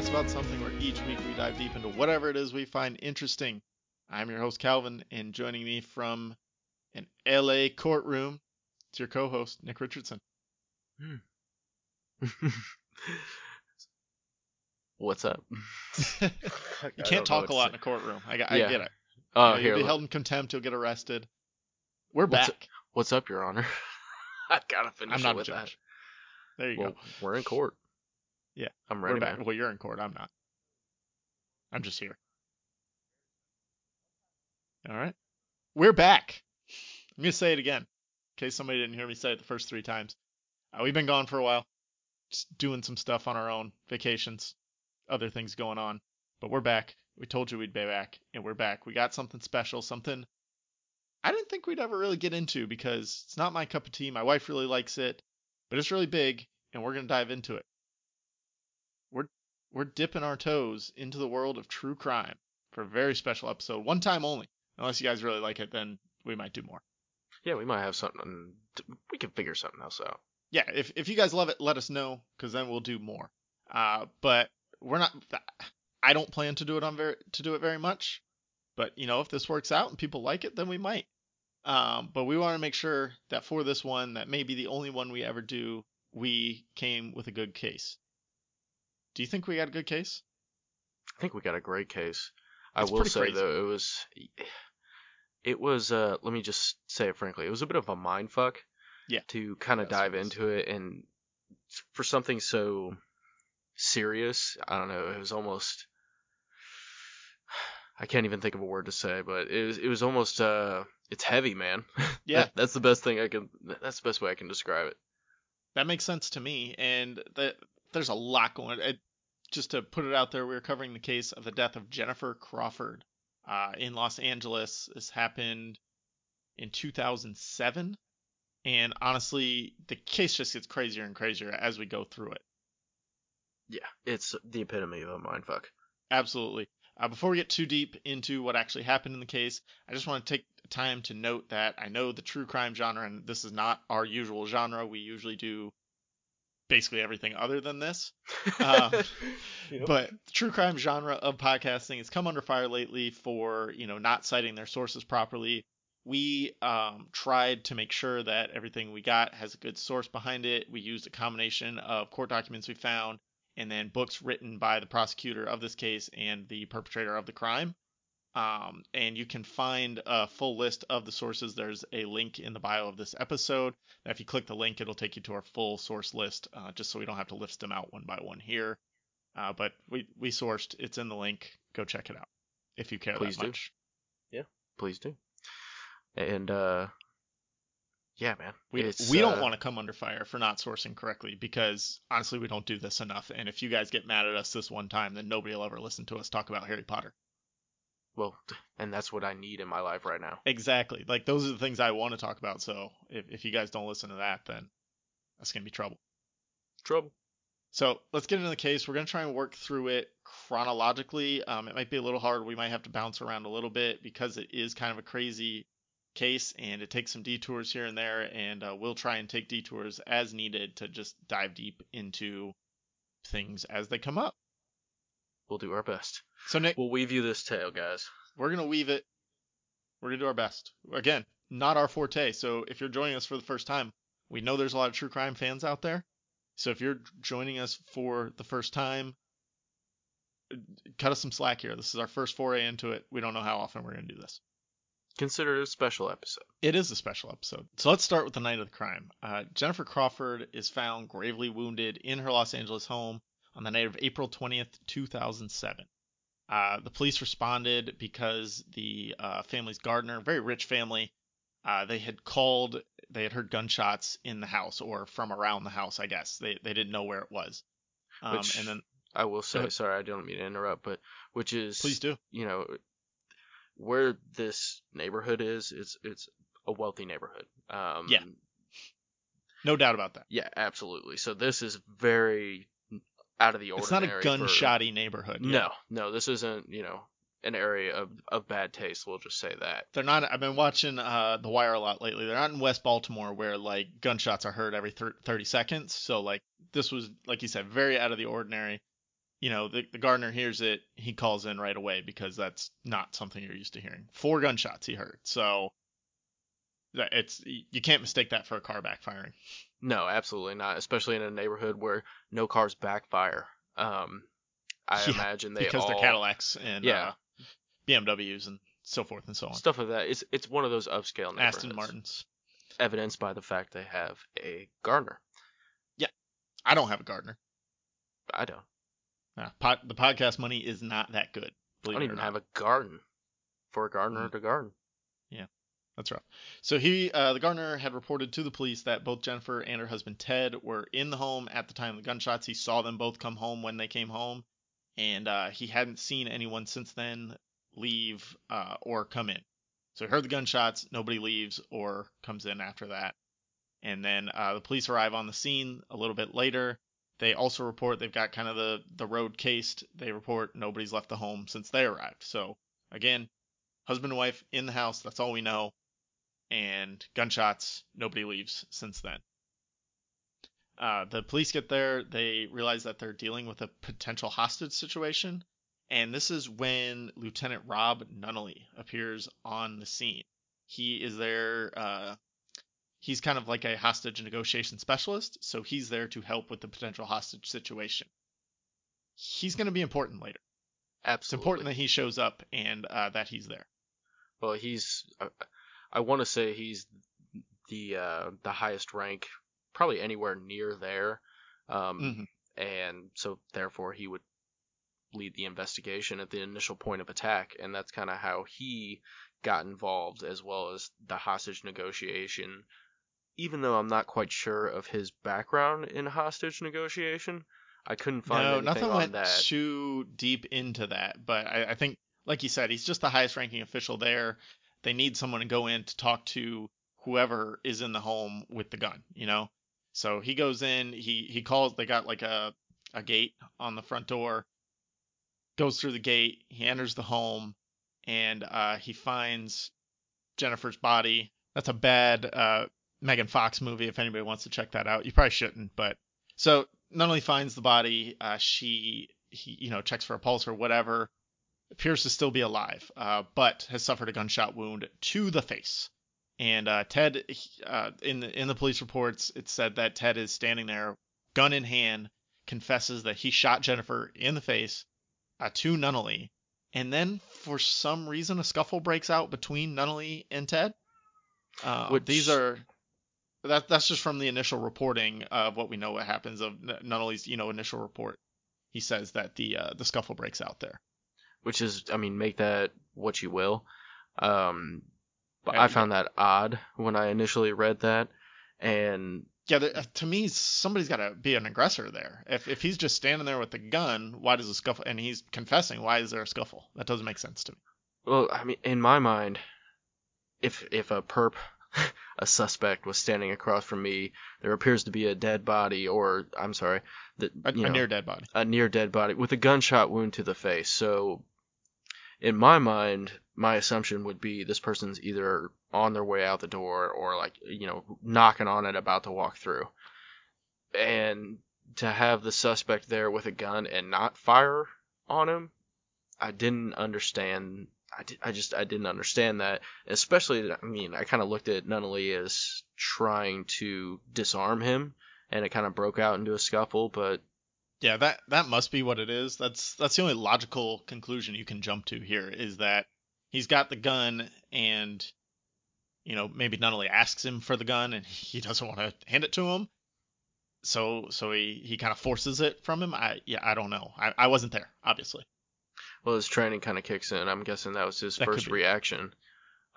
podcast about something where each week we dive deep into whatever it is we find interesting. I'm your host, Kalvin, and joining me from an LA courtroom, it's your co host, Nick Richardson. Hmm. What's up? you can't talk a lot in a courtroom. I, I Yeah. get it. Oh, You know, you'll be look. held in contempt, you'll get arrested. We're What's back. What's up, Your Honor? I gotta finish I'm not a with judge. There you. Well, go. we're in court. Yeah, I'm ready, back. Well, you're in court. I'm not. I'm just here. All right. We're back. I'm going to say it again in case somebody didn't hear me say it the first three times. Uh, we've been gone for a while, just doing some stuff on our own, vacations, other things going on. But we're back. We told you we'd be back, and we're back. We got something special, something I didn't think we'd ever really get into because it's not my cup of tea. My wife really likes it, but it's really big, and we're going to dive into it we're dipping our toes into the world of true crime for a very special episode, one time only. Unless you guys really like it, then we might do more. Yeah, we might have something. We can figure something else out. Yeah, if if you guys love it, let us know, because then we'll do more. Uh, but we're not. I don't plan to do it on very to do it very much. But you know, if this works out and people like it, then we might. Um, but we want to make sure that for this one, that may be the only one we ever do, we came with a good case. Do you think we got a good case? I think we got a great case. I will say crazy. though, it was, it was. Uh, let me just say it frankly, it was a bit of a mind fuck. Yeah. To kind of what dive into it, and for something so serious, I don't know. It was almost. I can't even think of a word to say, but it was it was almost uh it's heavy, man. Yeah. That- that's the best thing I can that's the best way I can describe it. That makes sense to me, and that there's a lot going. It, just to put it out there, we're covering the case of the death of Jennifer Crawford uh, in Los Angeles. This happened in 2007, and honestly, the case just gets crazier and crazier as we go through it. Yeah, it's the epitome of a mindfuck. Absolutely. Uh, before we get too deep into what actually happened in the case, I just want to take time to note that I know the true crime genre, and this is not our usual genre. We usually do basically everything other than this. Um, Yep. But the true crime genre of podcasting has come under fire lately for, you know, not citing their sources properly. We um, tried to make sure that everything we got has a good source behind it. We used a combination of court documents we found and then books written by the prosecutor of this case and the perpetrator of the crime. Um, and you can find a full list of the sources. There's a link in the bio of this episode. Now, If you click the link, it'll take you to our full source list, uh, just so we don't have to list them out one by one here. Uh, but we we sourced. It's in the link. Go check it out if you care Please that do. much. Yeah, please do. And uh yeah, man. We we don't uh, want to come under fire for not sourcing correctly because honestly we don't do this enough. And if you guys get mad at us this one time, then nobody will ever listen to us talk about Harry Potter. Well, and that's what I need in my life right now. Exactly. Like those are the things I want to talk about. So if if you guys don't listen to that, then that's gonna be trouble. Trouble. So let's get into the case. We're going to try and work through it chronologically. Um, it might be a little hard. We might have to bounce around a little bit because it is kind of a crazy case and it takes some detours here and there. And uh, we'll try and take detours as needed to just dive deep into things as they come up. We'll do our best. So, Nick, We'll weave you this tale, guys. we're going to weave it. We're going to do our best. Again, not our forte. So if you're joining us for the first time, we know there's a lot of true crime fans out there. So if you're joining us for the first time, cut us some slack here. This is our first foray into it. We don't know how often we're going to do this. Consider it a special episode. It is a special episode. So let's start with the night of the crime. Uh, Jennifer Crawford is found gravely wounded in her Los Angeles home on the night of April 20th, 2007. Uh, the police responded because the uh, family's gardener, very rich family, uh, they had called, they had heard gunshots in the house or from around the house, I guess. They, they didn't know where it was. Um, Which- and then, I will say, sorry, I don't mean to interrupt, but which is please do. you know where this neighborhood is, it's it's a wealthy neighborhood. Um, Yeah. No doubt about that. Yeah, absolutely. So this is very out of the It's not a ordinary. gunshotty neighborhood. yeah. No, no, this isn't. You know, an area of, of bad taste. We'll just say that. They're not. I've been watching uh, The Wire a lot lately. They're not in West Baltimore where like gunshots are heard every thir- 30 seconds. So like this was, like you said, very out of the ordinary. you know, the, the gardener hears it, he calls in right away because that's not something you're used to hearing. Four gunshots he heard. So it's you can't mistake that for a car backfiring. No, absolutely not. Especially in a neighborhood where no cars backfire. Um, I Yeah, imagine they because all they're Cadillacs and Yeah. uh, BMWs and so forth and so on. stuff of that. It's it's one of those upscale neighborhoods. Aston Martins. evidenced by the fact they have a gardener. Yeah, I don't have a gardener. I don't. Pod, the podcast money is not that good. I Believe don't it or even have a garden for a gardener Mm. to garden. That's rough. So he, uh, the gardener, had reported to the police that both Jennifer and her husband Ted were in the home at the time of the gunshots. He saw them both come home when they came home, and uh, he hadn't seen anyone since then leave uh, or come in. So he heard the gunshots. Nobody leaves or comes in after that. And then uh, the police arrive on the scene a little bit later. They also report they've got kind of the the road cased. They report nobody's left the home since they arrived. So again, husband and wife in the house. That's all we know and gunshots. Nobody leaves since then. Uh, the police get there. They realize that they're dealing with a potential hostage situation. And this is when Lieutenant Rob Nunnally appears on the scene. He is there. Uh, he's kind of like a hostage negotiation specialist. So he's there to help with the potential hostage situation. He's going to be important later. Absolutely. It's important that he shows up and uh, that he's there. Well, he's. I want to say he's the uh, the highest rank, probably anywhere near there, um, Mhm. and so therefore he would lead the investigation at the initial point of attack, and that's kind of how he got involved, as well as the hostage negotiation. Even though I'm not quite sure of his background in hostage negotiation, I couldn't find no, anything nothing went that. too deep into that, but I, I think, like you said, he's just the highest ranking official there. They need someone to go in to talk to whoever is in the home with the gun, you know. So he goes in, he he calls. They got like a a gate on the front door. Goes through the gate. He enters the home, and uh, he finds Jennifer's body. That's a bad uh, Megan Fox movie. If anybody wants to check that out, you probably shouldn't. But so not only finds the body, uh, she he you know checks for a pulse or whatever, appears to still be alive, uh, but has suffered a gunshot wound to the face. And uh, Ted, uh, in the in the police reports, it said that Ted is standing there, gun in hand, confesses that he shot Jennifer in the face, uh, to Nunnally, and then for some reason a scuffle breaks out between Nunnally and Ted. Uh, Which- These are that that's just from the initial reporting of what we know what happens of Nunnally's you know initial report. He says that the uh, the scuffle breaks out there. Which is, I mean, make that what you will. Um, but I found that odd when I initially read that, and Yeah, uh, to me, somebody's got to be an aggressor there. If if he's just standing there with the gun, why does a scuffle? And he's confessing, why is there a scuffle? That doesn't make sense to me. well, I mean, in my mind, if if a perp, a suspect was standing across from me, there appears to be a dead body, or I'm sorry, that A, you a near dead body. a near dead body with a gunshot wound to the face. So, in my mind, my assumption would be this person's either on their way out the door or like you know knocking on it, about to walk through. And to have the suspect there with a gun and not fire on him, I didn't understand. I, di- I just I didn't understand that. Especially, I mean, I kind of looked at Nunnally as trying to disarm him, and it kind of broke out into a scuffle. But Yeah, that that must be what it is. That's that's the only logical conclusion you can jump to here is that he's got the gun and you know maybe Nunnally asks him for the gun and he doesn't want to hand it to him. So so he he kind of forces it from him. I yeah I don't know. I I wasn't there obviously. Well, his training kind of kicks in. I'm guessing that was his That first reaction.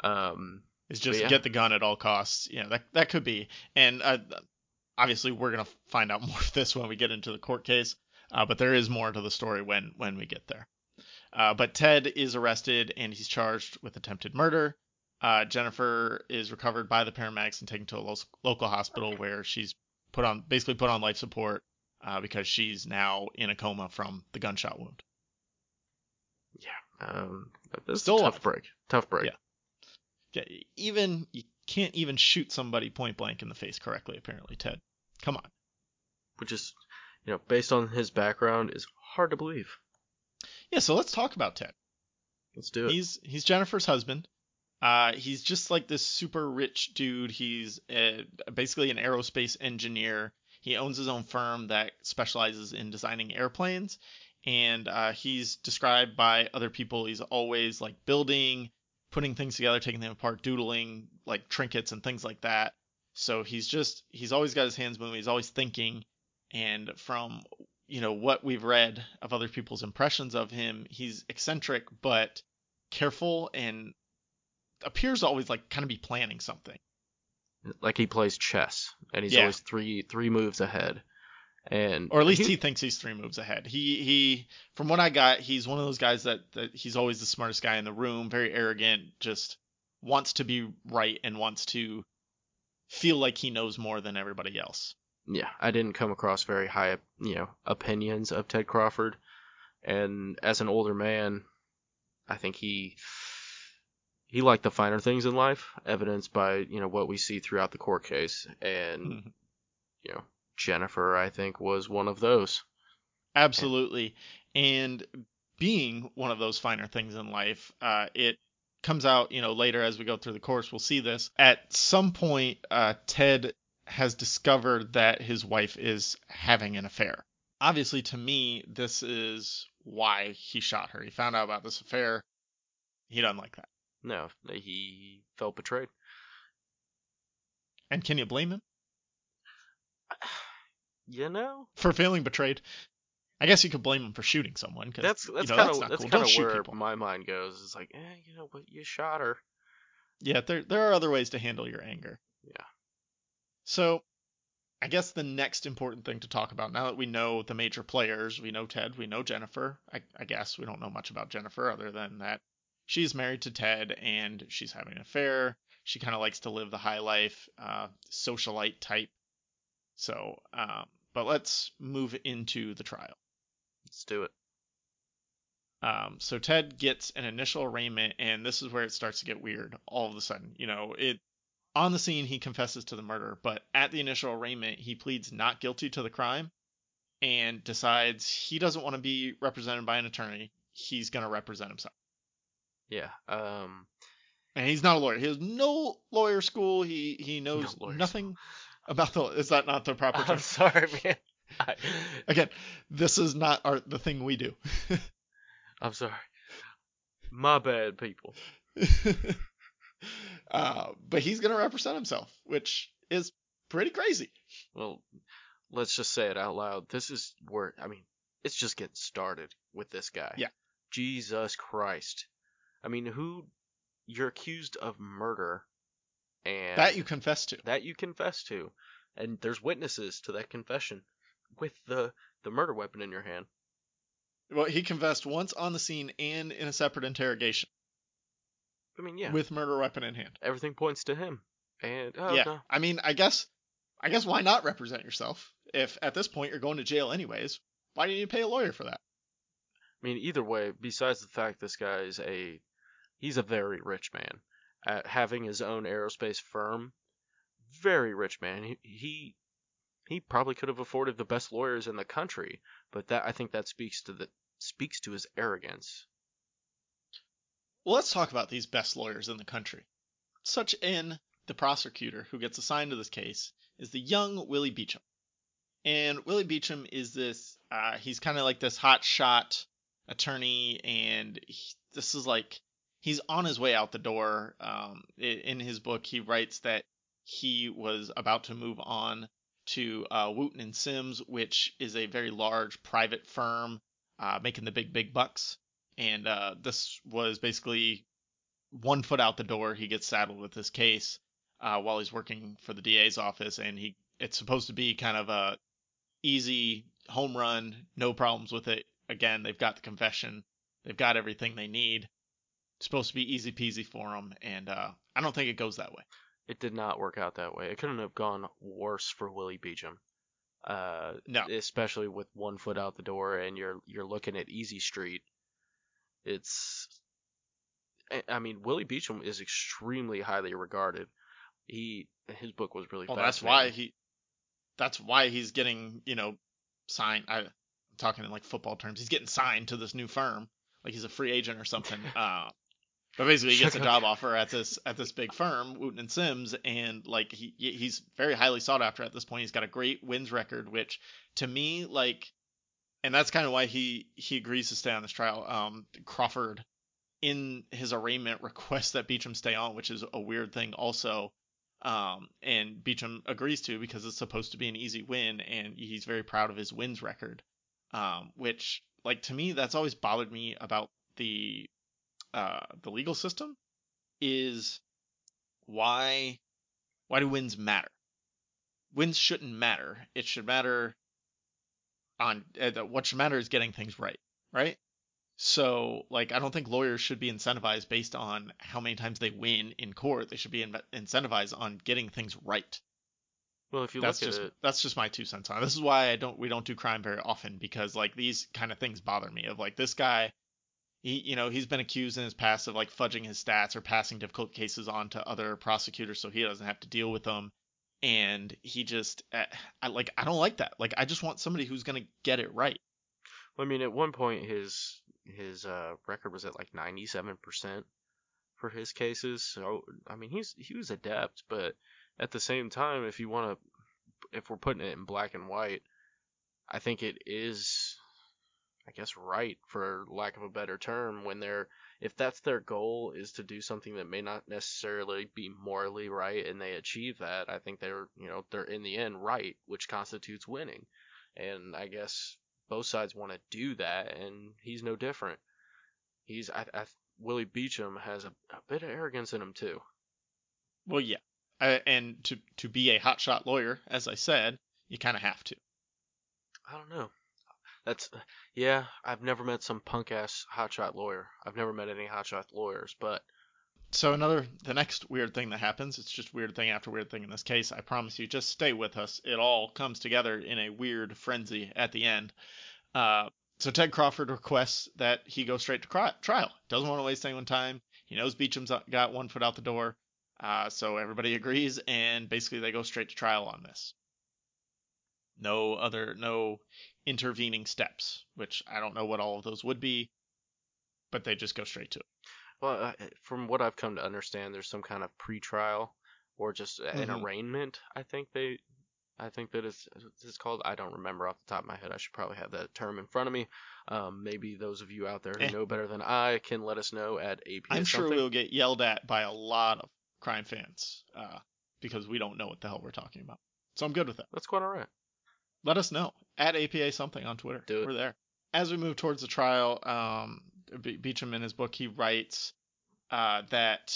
Um, It's just yeah. get the gun at all costs. Yeah, that that could be. And uh, obviously, we're gonna find out more of this when we get into the court case. Uh, but there is more to the story when when we get there. Uh, but Ted is arrested and he's charged with attempted murder. Uh, Jennifer is recovered by the paramedics and taken to a lo- local hospital where she's put on basically put on life support uh, because she's now in a coma from the gunshot wound. Yeah, um, Still a tough break. Tough break. Yeah. Yeah, even you can't even shoot somebody point blank in the face correctly. Apparently, Ted. Come on. Which is, you know, based on his background, is hard to believe. Yeah, so let's talk about Ted. Let's do it. He's he's Jennifer's husband. Uh, he's just like this super rich dude. He's a, basically an aerospace engineer. He owns his own firm that specializes in designing airplanes, and uh, he's described by other people. He's always like building, putting things together, taking them apart, doodling like trinkets and things like that. So he's just he's always got his hands moving. He's always thinking, and from you know what we've read of other people's impressions of him, he's eccentric but careful and appears always like kind of be planning something. Like he plays chess, and he's Yeah. always three three moves ahead. And Or at least he thinks he's three moves ahead. He he from what I got, he's one of those guys that, that he's always the smartest guy in the room, very arrogant, just wants to be right and wants to feel like he knows more than everybody else. yeah, I didn't come across very high, you know, opinions of Ted Crawford. And as an older man, I think he he liked the finer things in life, evidenced by you know what we see throughout the court case. And mm-hmm. you know, Jennifer, I think, was one of those. Absolutely. And being one of those finer things in life, uh, it comes out, you know, later as we go through the course, we'll see this. At some point, uh, Ted has discovered that his wife is having an affair. Obviously, to me, this is why he shot her. He found out about this affair. He doesn't like that. No, he felt betrayed. And can you blame him You know, for feeling betrayed? I guess you could blame him for shooting someone. 'cause, that's you that's know, kind of that's cool. kind of where people. my mind goes. It's like, eh, you know, what, you shot her. Yeah, there there are other ways to handle your anger. Yeah. So, I guess the next important thing to talk about now that we know the major players, we know Ted, we know Jennifer. I, I guess we don't know much about Jennifer other than that she's married to Ted and she's having an affair. She kind of likes to live the high life, uh, socialite type. So, um, but let's move into the trial. Let's do it. Um, so Ted gets an initial arraignment, and this is where it starts to get weird. All of a sudden, you know, it on the scene he confesses to the murder, but at the initial arraignment he pleads not guilty to the crime, and decides he doesn't want to be represented by an attorney. He's gonna represent himself, Yeah. Um. and he's not a lawyer. He has no lawyer school. He he knows lawyer nothing about the. Is that not the proper term? I'm sorry, man. I, Again, this is not our the thing we do. I'm sorry. My bad, people. uh, but he's going to represent himself, which is pretty crazy. Well, let's just say it out loud. This is where I mean, it's just getting started with this guy. Yeah. Jesus Christ. I mean, who you're accused of murder and That you confess to. that you confess to, and there's witnesses to that confession with the the murder weapon in your hand. Well, he confessed once on the scene and in a separate interrogation I mean, yeah, with murder weapon in hand. everything points to him. And oh yeah. no, I mean, I guess, I guess why not represent yourself if at this point you're going to jail anyways? Why do you pay a lawyer for that? I mean, either way, besides the fact this guy is a he's a very rich man. At having his own aerospace firm, very rich man. He, he he probably could have afforded the best lawyers in the country, but that I think that speaks to the speaks to his arrogance. Well, let's talk about these best lawyers in the country. Such in the prosecutor who gets assigned to this case is the young Willie Beecham. And Willie Beecham is this, uh, he's kind of like this hot shot attorney, and he, this is like, he's on his way out the door. Um, in his book, he writes that he was about to move on to uh, Wooten and Sims, which is a very large private firm uh, making the big, big bucks and uh, this was basically one foot out the door. He gets saddled with this case uh, while he's working for the DA's office, and he it's supposed to be kind of a easy home run, no problems with it. Again, they've got the confession, they've got everything they need. It's supposed to be easy peasy for him, and uh, I don't think it goes that way. It did not work out that way. It couldn't have gone worse for Willie Beecham. Uh, No. especially with one foot out the door and you're you're looking at Easy Street. It's I- I mean, Willie Beecham is extremely highly regarded. He his book was really Well, that's why he that's why he's getting you know signed. I am talking in like football terms. He's getting signed to this new firm, like he's a free agent or something. Uh, but basically, he gets a job offer at this at this big firm, Wooten and Sims, and like he he's very highly sought after at this point. He's got a great wins record, which to me like, and that's kind of why he he agrees to stay on this trial. Um, Crawford in his arraignment requests that Beecham stay on, which is a weird thing also. Um, and Beecham agrees to because it's supposed to be an easy win, and he's very proud of his wins record. Um, which like to me that's always bothered me about the uh, the legal system is why why do wins matter? Wins shouldn't matter. It should matter on uh, what should matter is getting things right, right? So like I don't think lawyers should be incentivized based on how many times they win in court. They should be in- incentivized on getting things right. Well, if you that's look just at it, that's just my two cents on it. This is why I don't we don't do crime very often because like these kind of things bother me. Of like this guy, he you know he's been accused in his past of like fudging his stats or passing difficult cases on to other prosecutors so he doesn't have to deal with them. And he just eh, I like I don't like that. Like I just want somebody who's gonna get it right. well, I mean, at one point his his uh, record was at like 97% for his cases. So I mean, he's he was adept, but at the same time, if you want to, if we're putting it in black and white, I think it is, I guess, right for lack of a better term, when they're, if that's their goal is to do something that may not necessarily be morally right and they achieve that, I think they're, you know, they're in the end right, which constitutes winning. And I guess both sides want to do that, and he's no different. He's, I, I Willie Beecham has a, a bit of arrogance in him too. Well, yeah, uh, and to to be a hotshot lawyer, as I said, you kind of have to. I don't know. That's yeah. I've never met some punk ass hotshot lawyer. I've never met any hotshot lawyers, but so another the next weird thing that happens. It's just weird thing after weird thing in this case. I promise you, just stay with us. It all comes together in a weird frenzy at the end. Uh, so Ted Crawford requests that he go straight to trial. Doesn't want to waste anyone's time. He knows Beecham's got one foot out the door. Uh, so everybody agrees, and basically they go straight to trial on this. No other, no intervening steps, which I don't know what all of those would be, but they just go straight to it. Well, uh, from what I've come to understand, there's some kind of pre-trial or just an mm-hmm. arraignment. I think they, I think that is it's called. I don't remember off the top of my head. I should probably have that term in front of me. Um, maybe those of you out there who eh. know better than I can let us know at AP. I'm sure we'll get yelled at by a lot of crime fans uh, because we don't know what the hell we're talking about. So I'm good with that. That's quite all right. Let us know at APA something on Twitter. Do it. We're there. As we move towards the trial, um, Beecham in his book he writes uh, that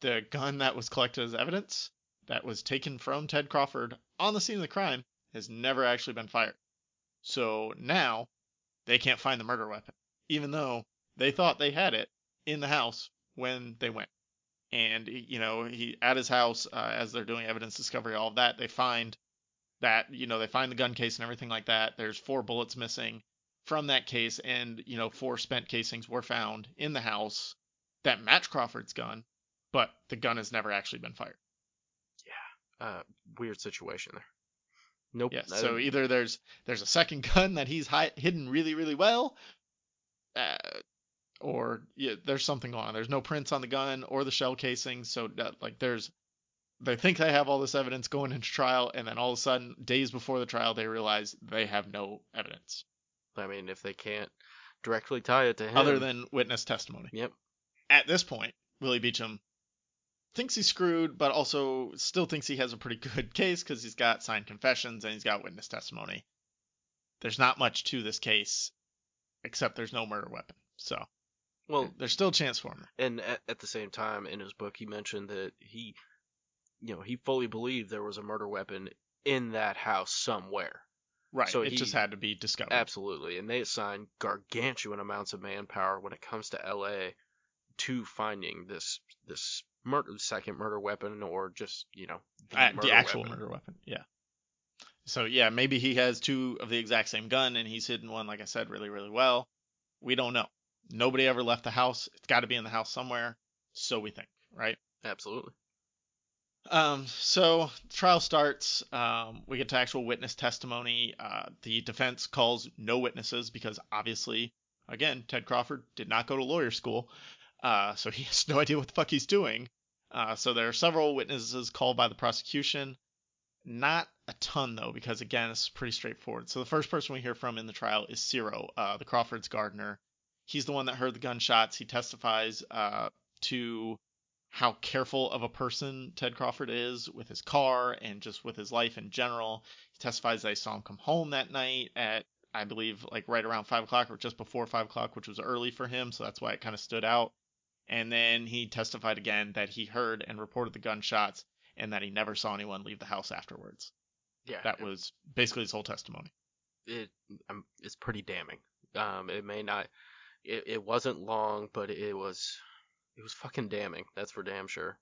the gun that was collected as evidence that was taken from Ted Crawford on the scene of the crime has never actually been fired. So now they can't find the murder weapon, even though they thought they had it in the house when they went and you know he at his house uh, as they're doing evidence discovery all of that they find that you know they find the gun case and everything like that. There's four bullets missing from that case and you know four spent casings were found in the house that match crawford's gun but the gun has never actually been fired. Yeah uh weird situation there. Nope yeah so either there's there's a second gun that he's hi- hidden really really well uh, or yeah, there's something going on. There's no prints on the gun or the shell casing, so like there's they think they have all this evidence going into trial, and then all of a sudden, days before the trial, they realize they have no evidence. I mean, if they can't directly tie it to him, other than witness testimony. Yep. At this point, Willie Beecham thinks he's screwed, but also still thinks he has a pretty good case because he's got signed confessions and he's got witness testimony. There's not much to this case, except there's no murder weapon. So well, there's still a chance for him. And at, at the same time, in his book, he mentioned that he, you know, he fully believed there was a murder weapon in that house somewhere. Right. So it he, just had to be discovered. Absolutely. And they assigned gargantuan amounts of manpower when it comes to LA to finding this this murder second murder weapon or just, you know, the, uh, the actual weapon. murder weapon. Yeah. So yeah, maybe he has two of the exact same gun and he's hidden one like I said really really well. We don't know. Nobody ever left the house. It's got to be in the house somewhere. So we think, right? Absolutely. Um, so trial starts. Um, we get to actual witness testimony. Uh, the defense calls no witnesses because obviously, again, Ted Crawford did not go to lawyer school, uh, so he has no idea what the fuck he's doing. Uh, so there are several witnesses called by the prosecution. Not a ton though, because again, it's pretty straightforward. So the first person we hear from in the trial is Ciro, uh, the Crawford's gardener. He's the one that heard the gunshots. He testifies uh, to how careful of a person Ted Crawford is with his car and just with his life in general. He testifies that I saw him come home that night at, I believe, like right around 5 o'clock or just before 5 o'clock, which was early for him, so that's why it kind of stood out. And then he testified again that he heard and reported the gunshots and that he never saw anyone leave the house afterwards. Yeah, That was basically his whole testimony. it. Um, it's pretty damning. Um, it may not. It, it wasn't long, but it was. It was fucking damning. That's for damn sure.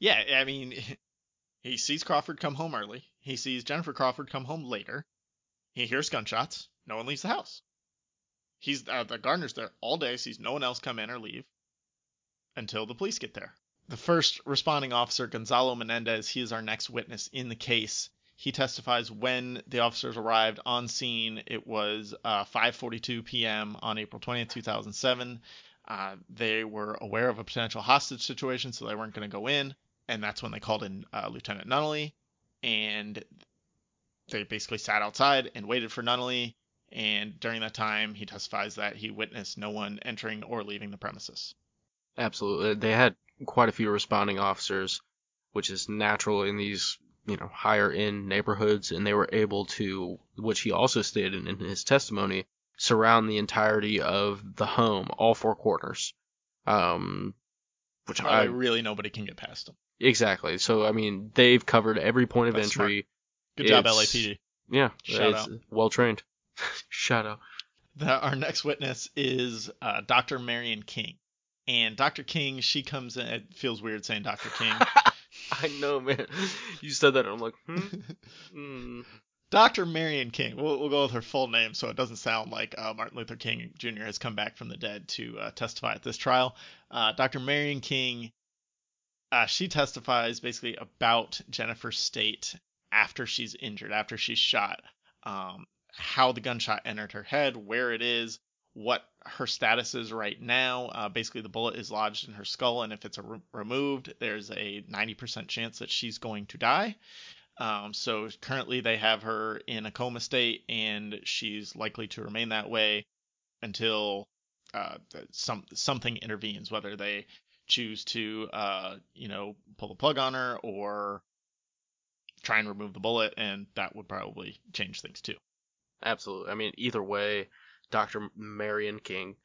Yeah, I mean, he sees Crawford come home early. He sees Jennifer Crawford come home later. He hears gunshots. No one leaves the house. He's uh, the gardener's there all day, sees no one else come in or leave until the police get there. The first responding officer, Gonzalo Menendez, he is our next witness in the case. He testifies when the officers arrived on scene. It was uh, 5:42 p.m. on April 20th, 2007. Uh, they were aware of a potential hostage situation, so they weren't going to go in. And that's when they called in uh, Lieutenant Nunnally. And they basically sat outside and waited for Nunnally. And during that time, he testifies that he witnessed no one entering or leaving the premises. Absolutely. They had quite a few responding officers, which is natural in these, you know, higher end neighborhoods, and they were able to, which he also stated in his testimony, surround the entirety of the home, all four corners. Um, which I really nobody can get past them. exactly. So I mean, they've covered every point of That's smart. entry. Good job, LAPD. Yeah, Shout it's well trained. Shout out. The, our next witness is uh, Dr. Marion King. And Dr. King, she comes in. It feels weird saying Dr. King. I know, man. You said that, and I'm like, hmm. hmm. Dr. Marion King. We'll, we'll go with her full name so it doesn't sound like uh, Martin Luther King Jr. has come back from the dead to uh, testify at this trial. Uh, Dr. Marion King, uh, she testifies basically about Jennifer's state after she's injured, after she's shot, um, how the gunshot entered her head, where it is, what her status is right now. Uh, basically, the bullet is lodged in her skull, and if it's re- removed, there's a 90% chance that she's going to die. Um, so currently they have her in a coma state, and she's likely to remain that way until uh, some something intervenes, whether they choose to, uh, you know, pull the plug on her or try and remove the bullet, and that would probably change things too. Absolutely. I mean, either way, Dr. Marion King,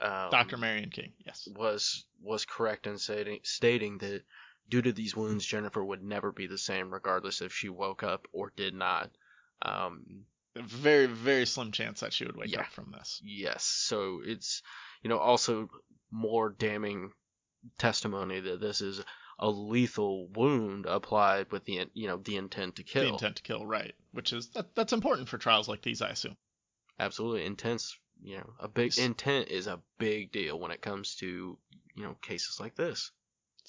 um, Dr. Marion King, yes. was was correct in stating stating that due to these wounds, Jennifer would never be the same, regardless if she woke up or did not. Um, A very, very slim chance that she would wake Yeah. up from this. yes, so it's you know also more damning testimony that this is a lethal wound applied with the you know the intent to kill. The intent to kill, right? Which is that, that's important for trials like these, I assume. Absolutely intense. You know, a big intent is a big deal when it comes to you know cases like this.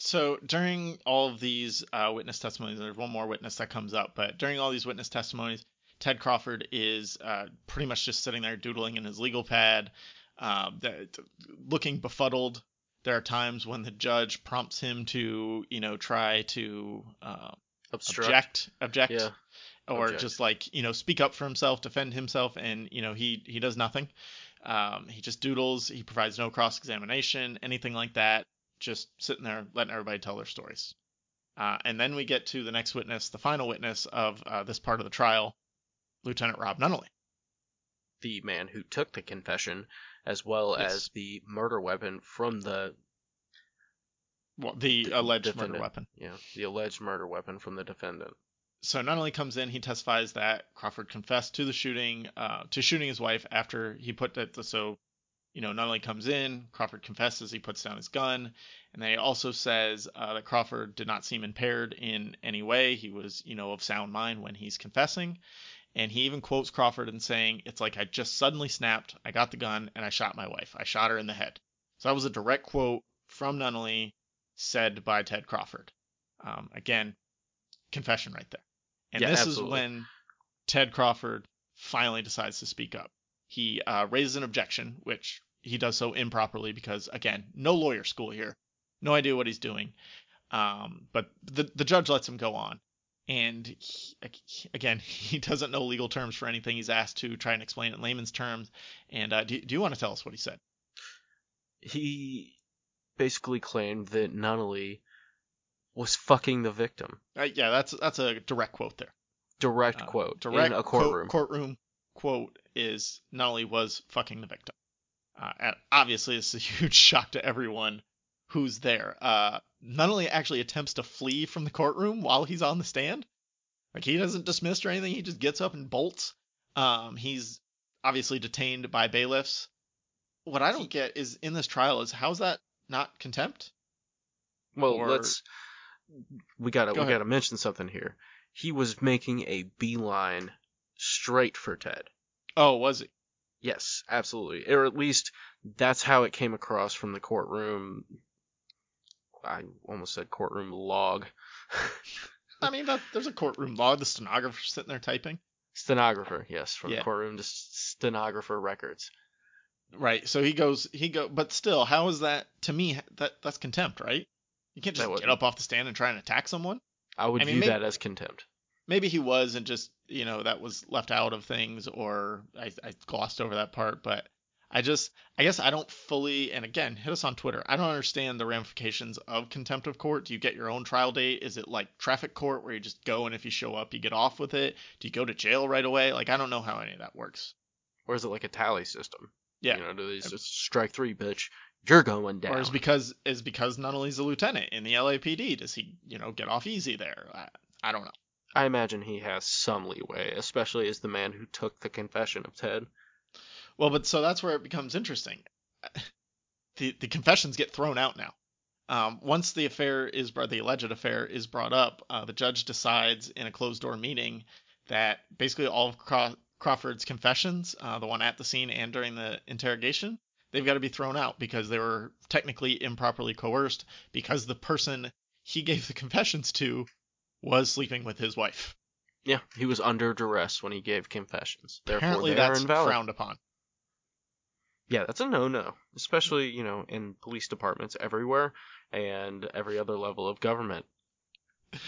So during all of these uh, witness testimonies, there's one more witness that comes up, but during all these witness testimonies, Ted Crawford is uh, pretty much just sitting there doodling in his legal pad, uh, looking befuddled. There are times when the judge prompts him to, you know, try to uh, Obstruct. object, object, Yeah. or object. just like you know speak up for himself, defend himself, and you know he he does nothing. Um, he just doodles. He provides no cross examination, anything like that. Just sitting there letting everybody tell their stories. Uh, and then we get to the next witness, the final witness of uh, this part of the trial, Lieutenant Rob Nunnally. the man who took the confession, as well Yes. as the murder weapon from the Well, the D- alleged murder weapon. know the alleged murder weapon from the defendant. so Nunnally comes in, he testifies that Crawford confessed to the shooting, uh, to shooting his wife after he put that. So, you know, Nunnally comes in, Crawford confesses, he puts down his gun, and then he also says uh, that Crawford did not seem impaired in any way. He was, you know, of sound mind when he's confessing, and he even quotes Crawford in saying, "It's like I just suddenly snapped, I got the gun, and I shot my wife. I shot her in the head." So that was a direct quote from Nunnally, said by Ted Crawford. Um, again, confession right there. And Yeah, this absolutely. is when Ted Crawford finally decides to speak up. He uh, raises an objection, which he does so improperly because, again, no lawyer school here, no idea what he's doing. Um, but the the judge lets him go on, and he, again, he doesn't know legal terms for anything. He's asked to try and explain it in layman's terms. And uh, do, do you want to tell us what he said? He basically claimed that Nunnally was fucking the victim. Uh, yeah, that's that's a direct quote there. Direct Uh, quote direct in a courtroom. courtroom quote is Nunnally was fucking the victim. Uh, and obviously, this is a huge shock to everyone who's there. Uh, Nunnally actually attempts to flee from the courtroom while he's on the stand, like he doesn't dismiss or anything. He just gets up and bolts. Um, he's obviously detained by bailiffs. What I don't get is in this trial is how's that not contempt? Well, or- let's we gotta Go we ahead. gotta mention something here. He was making a beeline straight for Ted. Oh, was he? Yes, absolutely. Or at least that's how it came across from the courtroom. I almost said courtroom log. I mean, that, there's a courtroom log. The stenographer sitting there typing. stenographer, yes, from Yeah. the courtroom to stenographer records. Right. So he goes, he go, but still, how is that to me? That that's contempt, right? You can't just get up off the stand and try and attack someone. I would I mean, view maybe- that as contempt. Maybe he was, and just you know that was left out of things, or I, I glossed over that part. But I just, I guess I don't fully. And again, hit us on Twitter. I don't understand the ramifications of contempt of court. Do you get your own trial date? Is it like traffic court where you just go and if you show up, you get off with it? Do you go to jail right away? Like I don't know how any of that works. Or is it like a tally system? Yeah. You know, do they just strike three, bitch? You're going down. Or is because is because not only he's a lieutenant in the LAPD, does he you know get off easy there? I, I don't know. I imagine he has some leeway, especially as the man who took the confession of Ted. Well, but so that's where it becomes interesting. The the confessions get thrown out now. Um, once the affair is brought, the alleged affair is brought up, uh, the judge decides in a closed door meeting that basically all of Craw- Crawford's confessions, uh, the one at the scene and during the interrogation, they've got to be thrown out because they were technically improperly coerced because the person he gave the confessions to was sleeping with his wife. Yeah, he was under duress when he gave confessions. Therefore, Apparently, that's frowned upon. Yeah, that's a no-no, especially you know in police departments everywhere and every other level of government.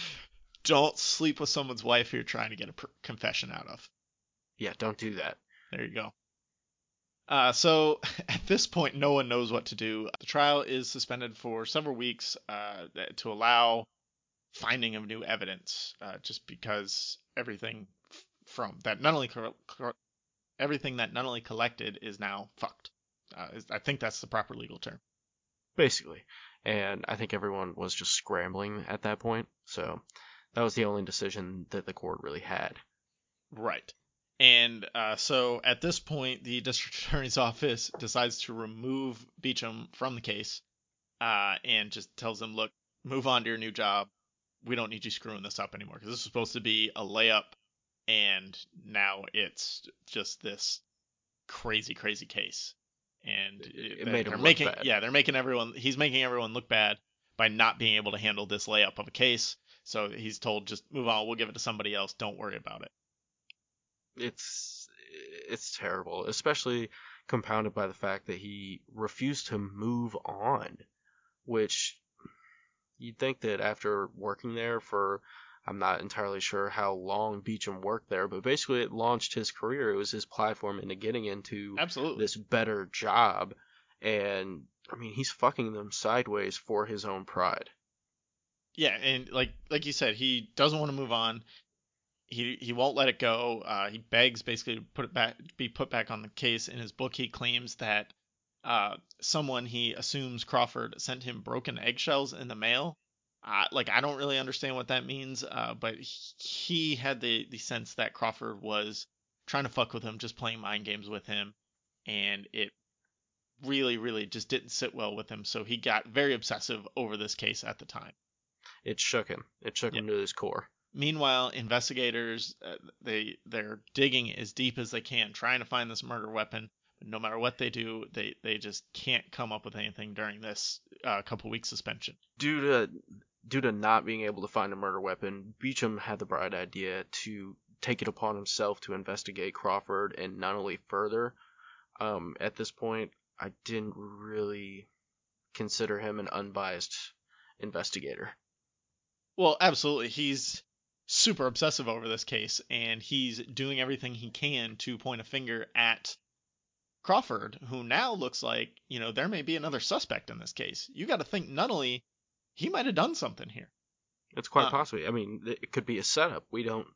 Don't sleep with someone's wife who you're trying to get a pr- confession out of. Yeah, don't do that. There you go. Uh, so at this point, no one knows what to do. The trial is suspended for several weeks uh, to allow finding of new evidence, uh, just because everything f- from that Nunnally everything that Nunnally collected is now fucked. Uh, is- I think that's the proper legal term. basically. And I think everyone was just scrambling at that point. So that was the only decision that the court really had. Right. And uh, so at this point, the district attorney's office decides to remove Beecham from the case uh, and just tells him, look, move on to your new job. We don't need you screwing this up anymore because this was supposed to be a layup, and now it's just this crazy, crazy case. And It they're- made they're making, bad. yeah, they're making everyone. He's making everyone look bad by not being able to handle this layup of a case. So he's told, just move on. We'll give it to somebody else. Don't worry about it. It's it's terrible, especially compounded by the fact that he refused to move on, which you'd think that after working there for I'm not entirely sure how long Beecham worked there, but basically it launched his career. It was his platform into getting into Absolutely. this better job. And I mean, he's fucking them sideways for his own pride. Yeah, and like like you said, he doesn't want to move on. He he won't let it go. Uh, he begs basically to put it back, be put back on the case. In his book, he claims that uh, someone he assumes Crawford sent him broken eggshells in the mail. Uh, like I don't really understand what that means, uh, but he, had the the sense that Crawford was trying to fuck with him, just playing mind games with him, and it really really just didn't sit well with him. So he got very obsessive over this case at the time. It shook him. It shook him to his core. Meanwhile, investigators uh, they they're digging as deep as they can, trying to find this murder weapon. But no matter what they do, they they just can't come up with anything during this uh, couple week suspension. Due to due to not being able to find a murder weapon, Beecham had the bright idea to take it upon himself to investigate Crawford and Nunnally further. Um, at this point, I didn't really consider him an unbiased investigator. Well, absolutely. He's super obsessive over this case, and he's doing everything he can to point a finger at Crawford, who now looks like, you know, there may be another suspect in this case. You got to think Nunnally, he might have done something here. It's quite Uh, possibly. I mean, it could be a setup. We don't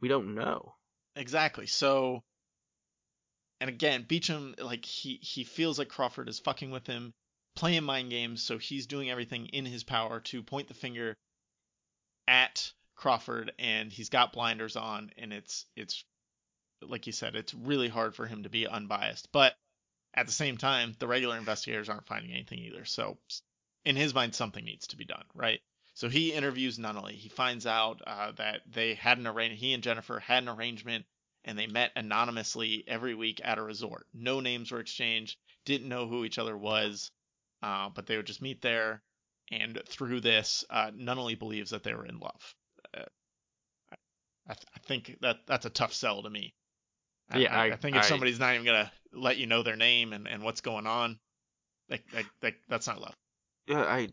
we don't know. Exactly. So, and again, Beecham, like he he feels like Crawford is fucking with him, playing mind games. So he's doing everything in his power to point the finger at Crawford, and he's got blinders on, and it's it's like you said, it's really hard for him to be unbiased. But at the same time, the regular investigators aren't finding anything either. So in his mind, something needs to be done, right? So he interviews Nunnally. He finds out uh, that they had an arrangement. He and Jennifer had an arrangement, and they met anonymously every week at a resort. No names were exchanged. Didn't know who each other was, uh, but they would just meet there. And through this, uh, Nunnally believes that they were in love. Uh, I, th- I think that that's a tough sell to me. I, Yeah, I, I- think if I- somebody's not even gonna let you know their name and, and what's going on, like, like, like that's not love. Yeah, I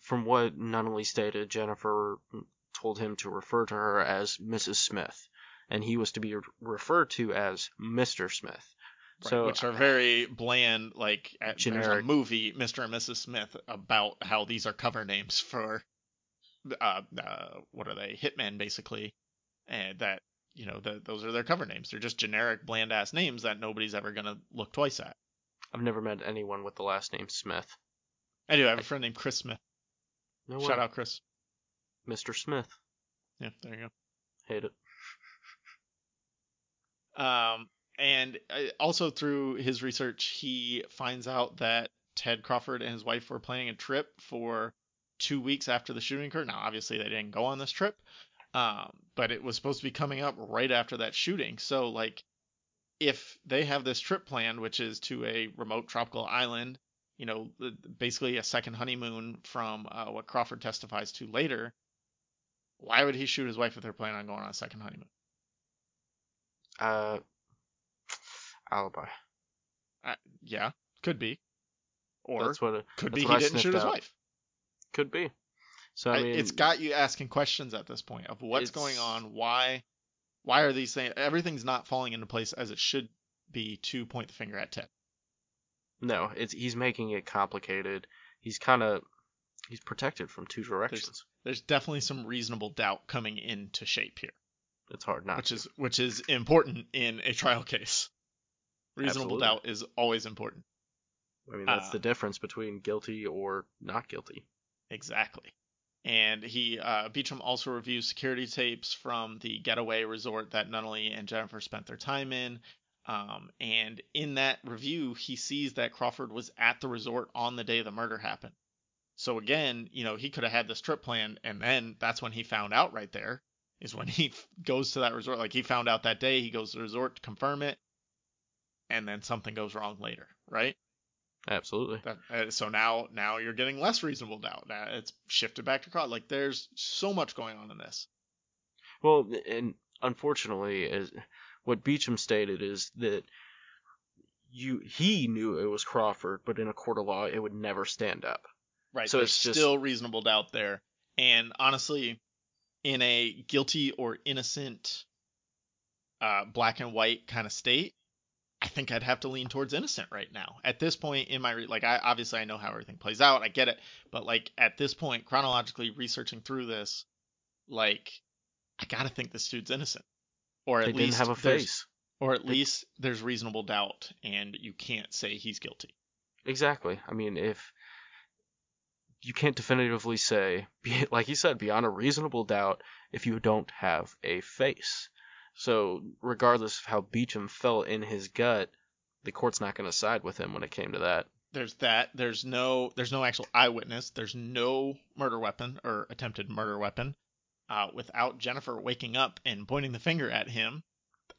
from what Nunnally stated, Jennifer told him to refer to her as Mrs. Smith, and he was to be referred to as Mr. Smith. Right, so which are very bland. Like at, there's a movie, Mr. and Mrs. Smith, about how these are cover names for, uh, uh what are they? Hitmen, basically, and that you know the, those are their cover names. They're just generic, bland ass names that nobody's ever gonna look twice at. I've never met anyone with the last name Smith. I do I have a friend named Chris Smith. No Shout way. out Chris. Mr. Smith. Yeah, there you go. Hate it. Um, and uh, also through his research, he finds out that Ted Crawford and his wife were planning a trip for two weeks after the shooting occurred. Now, obviously, they didn't go on this trip, um, but it was supposed to be coming up right after that shooting. So, like, if they have this trip planned, which is to a remote tropical island, you know, basically a second honeymoon from uh, what Crawford testifies to later, why would he shoot his wife if they're planning on going on a second honeymoon? Uh, alibi. Uh, yeah, could be. Or that's what. Could be he didn't shoot sniffed his wife. Could be. So I mean, it's got you asking questions at this point of what's going on, why, why are these things? Everything's not falling into place as it should be to point the finger at Ted. no. It's he's making it complicated. He's kind of he's protected from two directions. There's definitely some reasonable doubt coming into shape here, It's hard not. which to. is which is important in a trial case. Reasonable Absolutely. doubt is always important. I mean, that's uh, the difference between guilty or not guilty. Exactly. And he uh, Beecham also reviews security tapes from the getaway resort that Nunnally and Jennifer spent their time in. Um, and in that review, he sees that Crawford was at the resort on the day the murder happened. So again, you know, he could have had this trip planned, and then that's when he found out right there is when he f- goes to that resort. Like he found out that day, he goes to the resort to confirm it, and then something goes wrong later, right? Absolutely. That, uh, so now now you're getting less reasonable doubt. Now it's shifted back to Crawford. Like there's so much going on in this. Well, and unfortunately, is what Beecham stated is that you he knew it was Crawford, but in a court of law, it would never stand up. Right. So there's it's just- still reasonable doubt there. And honestly, in a guilty or innocent uh, black and white kind of state, I think I'd have to lean towards innocent right now. At this point in my re- like, I obviously I know how everything plays out. I get it, but like at this point, chronologically researching through this, like I gotta think this dude's innocent, or at They least didn't have a face. or at They- least there's reasonable doubt, and you can't say he's guilty. Exactly. I mean, if you can't definitively say, like you said, beyond a reasonable doubt, if you don't have a face. So, regardless of how Beecham felt in his gut, the court's not going to side with him when it came to that. there's that. There's no there's no actual eyewitness. There's no murder weapon or attempted murder weapon. Uh, without jennifer waking up and pointing the finger at him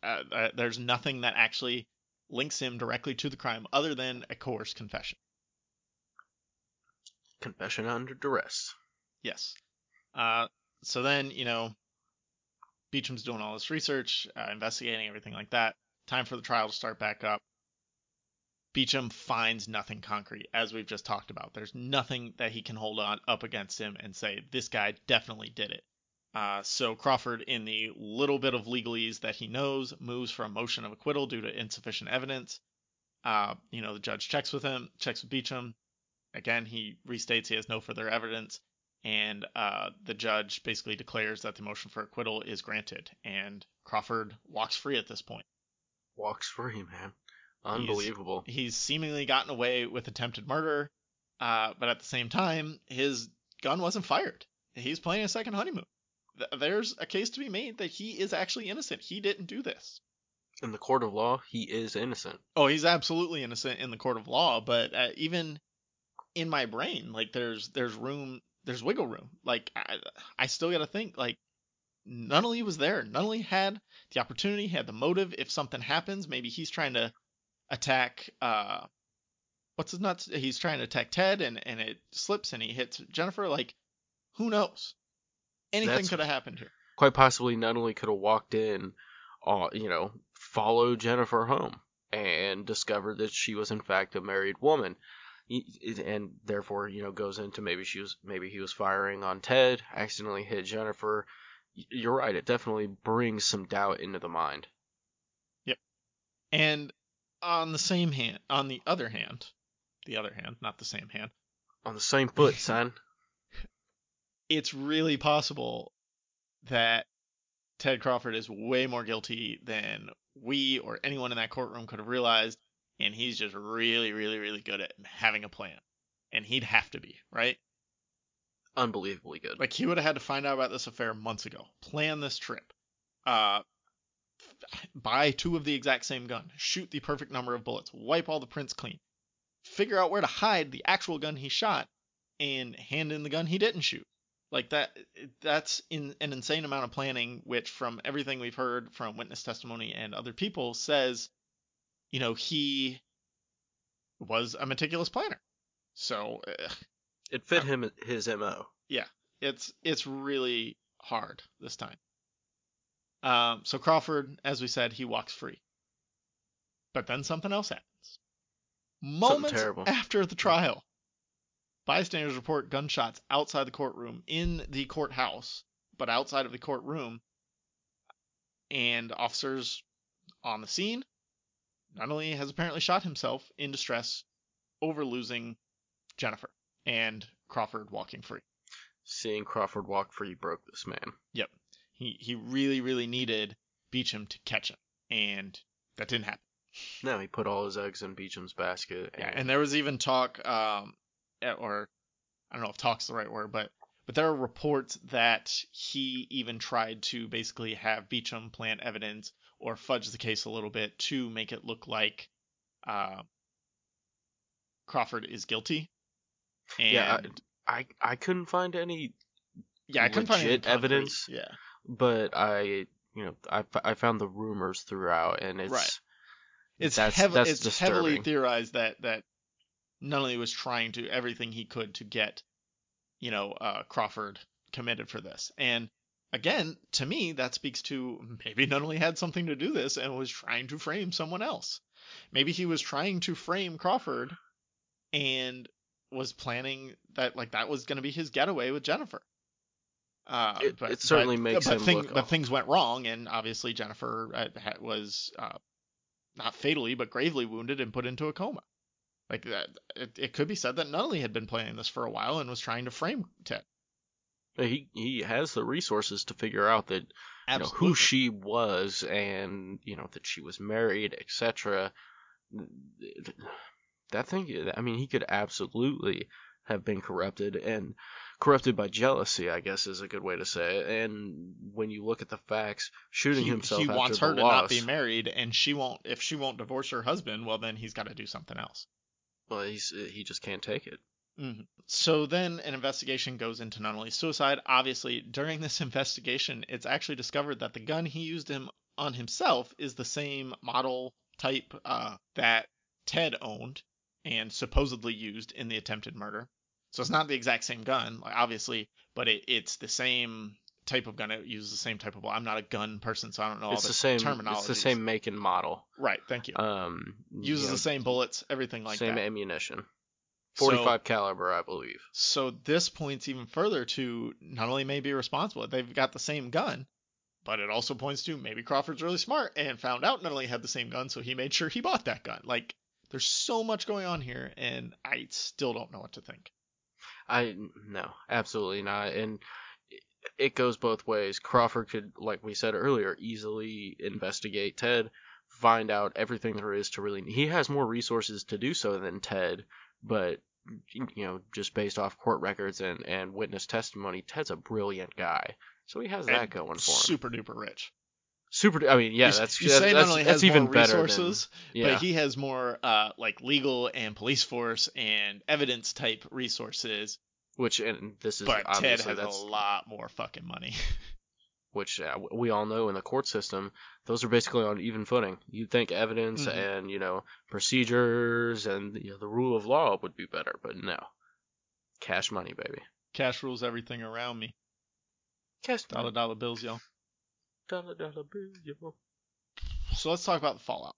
uh, uh, there's nothing that actually links him directly to the crime other than a coerced confession. Confession under duress. yes. Uh, so then, you know, Beecham's doing all this research, uh, investigating everything like that. Time for the trial to start back up. Beecham finds nothing concrete, as we've just talked about. There's nothing that he can hold on up against him and say this guy definitely did it. Uh, so Crawford, in the little bit of legalese that he knows, moves for a motion of acquittal due to insufficient evidence. Uh, you know, the judge checks with him, checks with Beecham. Again, he restates he has no further evidence, and uh, the judge basically declares that the motion for acquittal is granted, and Crawford walks free at this point. Walks free, man. Unbelievable. He's, he's seemingly gotten away with attempted murder, uh, but at the same time, his gun wasn't fired. He's playing a second honeymoon. There's a case to be made that he is actually innocent. He didn't do this. In the court of law, he is innocent. Oh, he's absolutely innocent in the court of law, but uh, even in my brain, like there's there's room, there's wiggle room. Like I, I still got to think like Nunnally was there. Nunnally had the opportunity, had the motive. If something happens, maybe he's trying to attack uh what's his nuts he's trying to attack Ted and and it slips and he hits Jennifer like who knows anything could have happened here quite possibly Nunnally could have walked in uh, you know followed Jennifer home and discovered that she was in fact a married woman and therefore you know goes into maybe she was maybe he was firing on Ted accidentally hit Jennifer. You're right it definitely brings some doubt into the mind. Yep. And on the same hand, on the other hand, the other hand, not the same hand, on the same foot, son. it's really possible that Ted Crawford is way more guilty than we or anyone in that courtroom could have realized, and he's just really, really, really good at having a plan. And he'd have to be, right? Unbelievably good. Like he would have had to find out about this affair months ago, plan this trip, uh, buy two of the exact same gun, shoot the perfect number of bullets, wipe all the prints clean, figure out where to hide the actual gun he shot, and hand in the gun he didn't shoot. Like that that's in an insane amount of planning which from everything we've heard from witness testimony and other people says you know he was a meticulous planner. So uh, it fit him his MO. Yeah. It's it's really hard this time. Um, so Crawford, as we said, he walks free. But then something else happens. Moments after the trial, bystanders report gunshots outside the courtroom in the courthouse, but outside of the courtroom. And officers on the scene, Nunnally has apparently shot himself in distress over losing Jennifer and Crawford walking free. Seeing Crawford walk free broke this man. Yep. He he really really needed Beecham to catch him, and that didn't happen. No, he put all his eggs in Beecham's basket. And... Yeah, and there was even talk, um, eh, or I don't know if "talk's" the right word, but but there are reports that he even tried to basically have Beecham plant evidence or fudge the case a little bit to make it look like uh, Crawford is guilty. And yeah, I, I I couldn't find any yeah I couldn't find any evidence. Yeah, but I, you know, I, I found the rumors throughout, and it's right. It's that's, heavy, that's it's disturbing. heavily theorized that that Nunnally was trying to everything he could to get, you know, uh, Crawford committed for this. And again, to me, that speaks to maybe Nunnally had something to do this and was trying to frame someone else. Maybe he was trying to frame Crawford and was planning that like that was going to be his getaway with Jennifer. Uh, it, but, it certainly but, makes but him thing, look. But things went wrong, and obviously Jennifer uh, was uh, not fatally, but gravely wounded and put into a coma. Like that, it, it could be said that Nunnally had been planning this for a while and was trying to frame Ted. He he has the resources to figure out that you know, who she was and you know that she was married, etc. That thing, I mean, he could absolutely have been corrupted and corrupted by jealousy, I guess is a good way to say it. And when you look at the facts, shooting he, himself he wants her to loss, not be married, and she won't. If she won't divorce her husband, well, then he's got to do something else. Well, he's he just can't take it. Mm-hmm. So then an investigation goes into not only suicide. Obviously, during this investigation, it's actually discovered that the gun he used him on himself is the same model type uh, that Ted owned and supposedly used in the attempted murder. So it's not the exact same gun, like, obviously, but it, it's the same type of gun. It uses the same type of. I'm not a gun person, so I don't know it's all the same. terminology. It's the same make and model. Right. Thank you. Um, uses you know, the same bullets, everything like same that. Same ammunition. So- 45 caliber, I believe. So this points even further to not only may be responsible, they've got the same gun, but it also points to maybe Crawford's really smart and found out not only had the same gun, so he made sure he bought that gun. Like there's so much going on here, and I still don't know what to think. I no, absolutely not. And it goes both ways. Crawford could, like we said earlier, easily investigate Ted, find out everything there is to really. He has more resources to do so than Ted, but you know, just based off court records and and witness testimony, Ted's a brilliant guy, so he has that going for him. Super duper rich. Super. I mean, yeah, you, that's you say that's, not only has even more better than- resources, yeah. but he has more uh like legal and police force and evidence type resources. which and this is But Ted has a lot more fucking money. which uh, we all know in the court system, those are basically on even footing. You'd think evidence Mhm. and you know procedures and you know, the rule of law would be better, but no, cash money, baby. Cash rules everything around me. Cash Dollar dollar bills, y'all. dollar dollar bill, yo. So let's talk about the fallout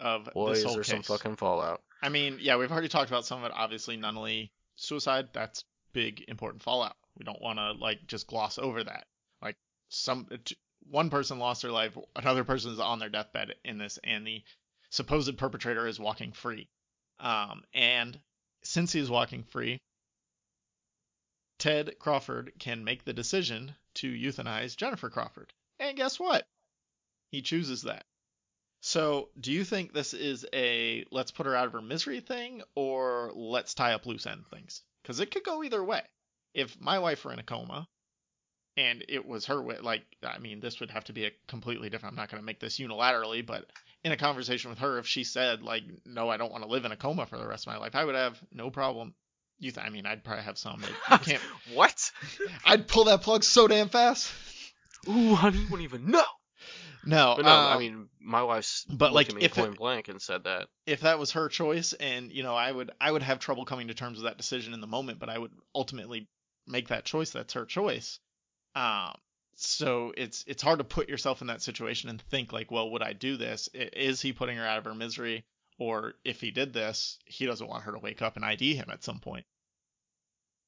of Boy, this is there case. some fucking fallout. I mean, yeah, we've already talked about some of it. Obviously, Nunnally suicide. That's big, important fallout. We don't want to like just gloss over that. Some one person lost their life, another person is on their deathbed in this, and the supposed perpetrator is walking free. Um, and since he is walking free, Ted Crawford can make the decision to euthanize Jennifer Crawford. And guess what? He chooses that. So, do you think this is a let's put her out of her misery thing or let's tie up loose end things? Because it could go either way. If my wife were in a coma and it was her, wi- like, I mean, this would have to be a completely different. I'm not going to make this unilaterally, but in a conversation with her, if she said, like, no, I don't want to live in a coma for the rest of my life, I would have no problem. You, th- I mean, I'd probably have some. You can't. what? I'd pull that plug so damn fast. Ooh, honey, you didn't even know. No, But no, I um, mean, my wife's but, like, if it- point blank and said that. if that was her choice and you know i would i would have trouble coming to terms with that decision in the moment but i would ultimately make that choice that's her choice um so it's it's hard to put yourself in that situation and think like well would i do this is he putting her out of her misery or if he did this he doesn't want her to wake up and id him at some point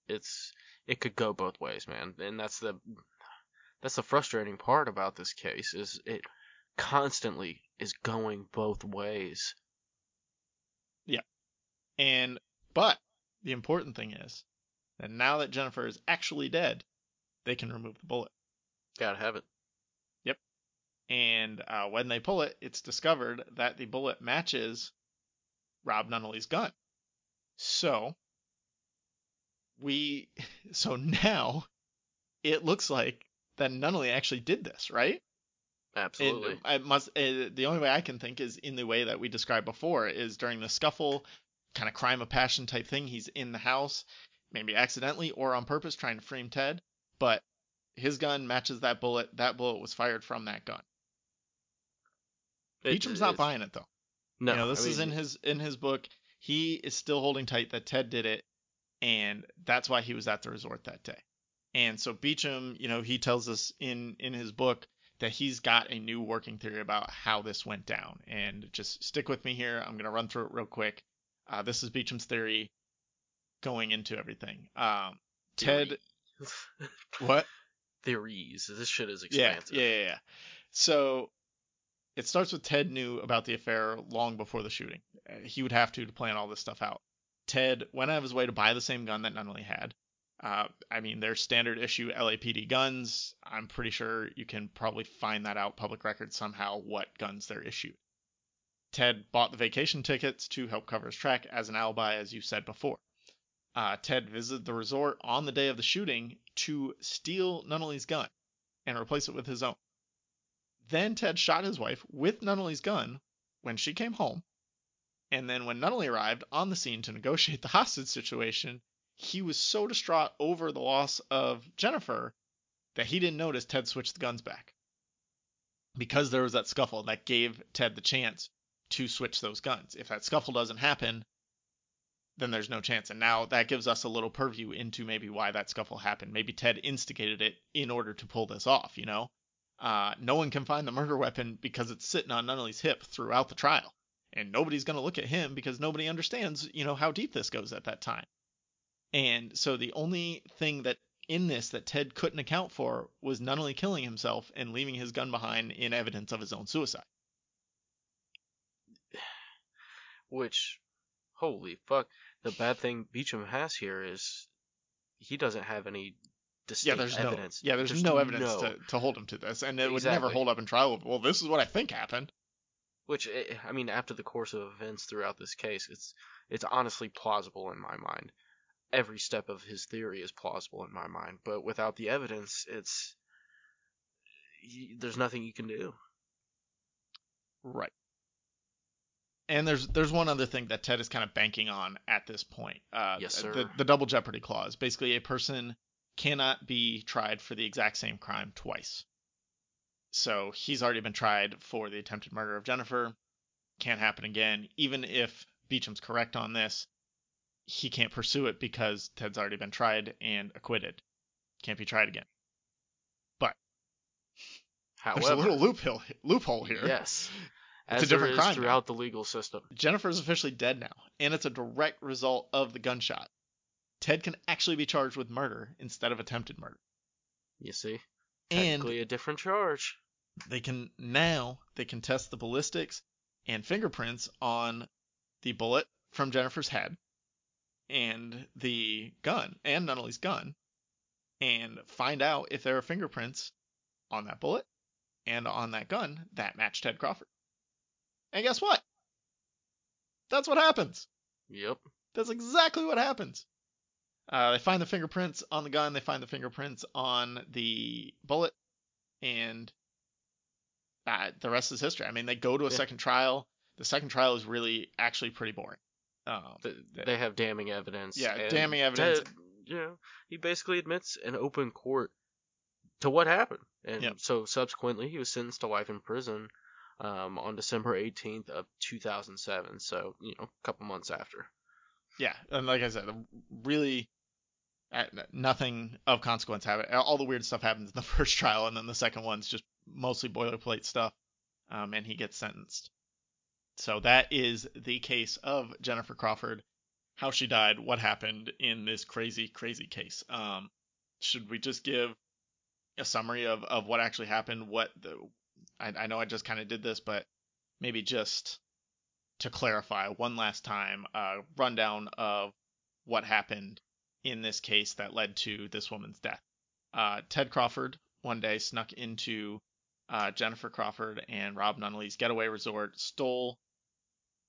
it's it could go both ways, man. And that's the that's the frustrating part about this case is it constantly is going both ways. Yeah. And but the important thing is that now that jennifer is actually dead they can remove the bullet Gotta have it. Yep. And uh, when they pull it, it's discovered that the bullet matches Rob Nunnally's gun. So we, so now it looks like that Nunnally actually did this, right? Absolutely. And I must. Uh, the only way I can think is in the way that we described before, is during the scuffle, kind of crime of passion type thing. He's in the house, maybe accidentally or on purpose, trying to frame Ted, but his gun matches that bullet. That bullet was fired from that gun. It- Beecham's not buying it though. No, you know, this I is in his in his book. He is still holding tight that Ted did it, and that's why he was at the resort that day. And so Beecham, you know, he tells us in in his book that he's got a new working theory about how this went down. And just stick with me here. I'm gonna run through it real quick. Uh, this is Beecham's theory going into everything. Um, Ted, theory. What? theories. This shit is expansive. yeah, yeah, yeah. So it starts with Ted knew about the affair long before the shooting. Uh, He would have to to plan all this stuff out. Ted went out of his way to buy the same gun that Nunnally had. Uh, I mean, they're standard issue LAPD guns. I'm pretty sure you can probably find that out public record somehow what guns they're issued. Ted bought the vacation tickets to help cover his track as an alibi, as you said before. Uh, Ted visited the resort on the day of the shooting to steal Nunnally's gun and replace it with his own. Then Ted shot his wife with Nunnally's gun when she came home. And then when Nunnally arrived on the scene to negotiate the hostage situation, he was so distraught over the loss of Jennifer that he didn't notice Ted switched the guns back. Because there was that scuffle that gave Ted the chance to switch those guns. If that scuffle doesn't happen, then there's no chance. And now that gives us a little purview into maybe why that scuffle happened. Maybe Ted instigated it in order to pull this off, you know? Uh, no one can find the murder weapon because it's sitting on Nunnally's hip throughout the trial. And nobody's going to look at him because nobody understands, you know, how deep this goes at that time. And so the only thing that in this that Ted couldn't account for was Nunnally killing himself and leaving his gun behind in evidence of his own suicide. Which, holy fuck, the bad thing Beecham has here is he doesn't have any distinct Yeah, there's evidence. no yeah, there's, There's no evidence no- to, to hold him to this, and it would never hold up in trial. Well, this is what I think happened. Which eh, I mean, after the course of events throughout this case, it's it's honestly plausible in my mind. Every step of his theory is plausible in my mind, but without the evidence, it's there's nothing you can do. Right. And there's there's one other thing that Ted is kind of banking on at this point. Uh, Yes, the, sir. the double jeopardy clause. Basically, a person cannot be tried for the exact same crime twice. So he's already been tried for the attempted murder of Jennifer. Can't happen again. Even if Beecham's correct on this, he can't pursue it because Ted's already been tried and acquitted. Can't be tried again. But However, There's a little loophole loophole here. yes, It's a different is crime now. throughout the legal system. Jennifer's officially dead now, and it's a direct result of the gunshot. Ted can actually be charged with murder instead of attempted murder. You see, And technically a different charge. they can now they can test the ballistics and fingerprints on the bullet from Jennifer's head and the gun and Nunnally's gun and find out if there are fingerprints on that bullet and on that gun that match Ted Crawford. And guess what? That's what happens. Yep. That's exactly what happens. Uh, they find the fingerprints on the gun. They find the fingerprints on the bullet, and uh, the rest is history. I mean, they go to a Yeah. second trial. The second trial is really actually pretty boring. Um, Th- They have damning evidence. Yeah, damning evidence. Ted, you know, he basically admits in open court to what happened, and Yep. so subsequently he was sentenced to life in prison um, on December 18th of 2007. So you know, a couple months after. yeah, and like I said, really, uh, nothing of consequence happened. All the weird stuff happens in the first trial, and then the second one's just mostly boilerplate stuff, um, and he gets sentenced. So that is the case of Jennifer Crawford, how she died, what happened in this crazy, crazy case. Um, should we just give a summary of, of what actually happened? What the I, I know I just kind of did this, but maybe just to clarify one last time, a rundown of what happened in this case that led to this woman's death. Uh, Ted Crawford one day snuck into uh, Jennifer Crawford and Rob Nunnally's getaway resort, stole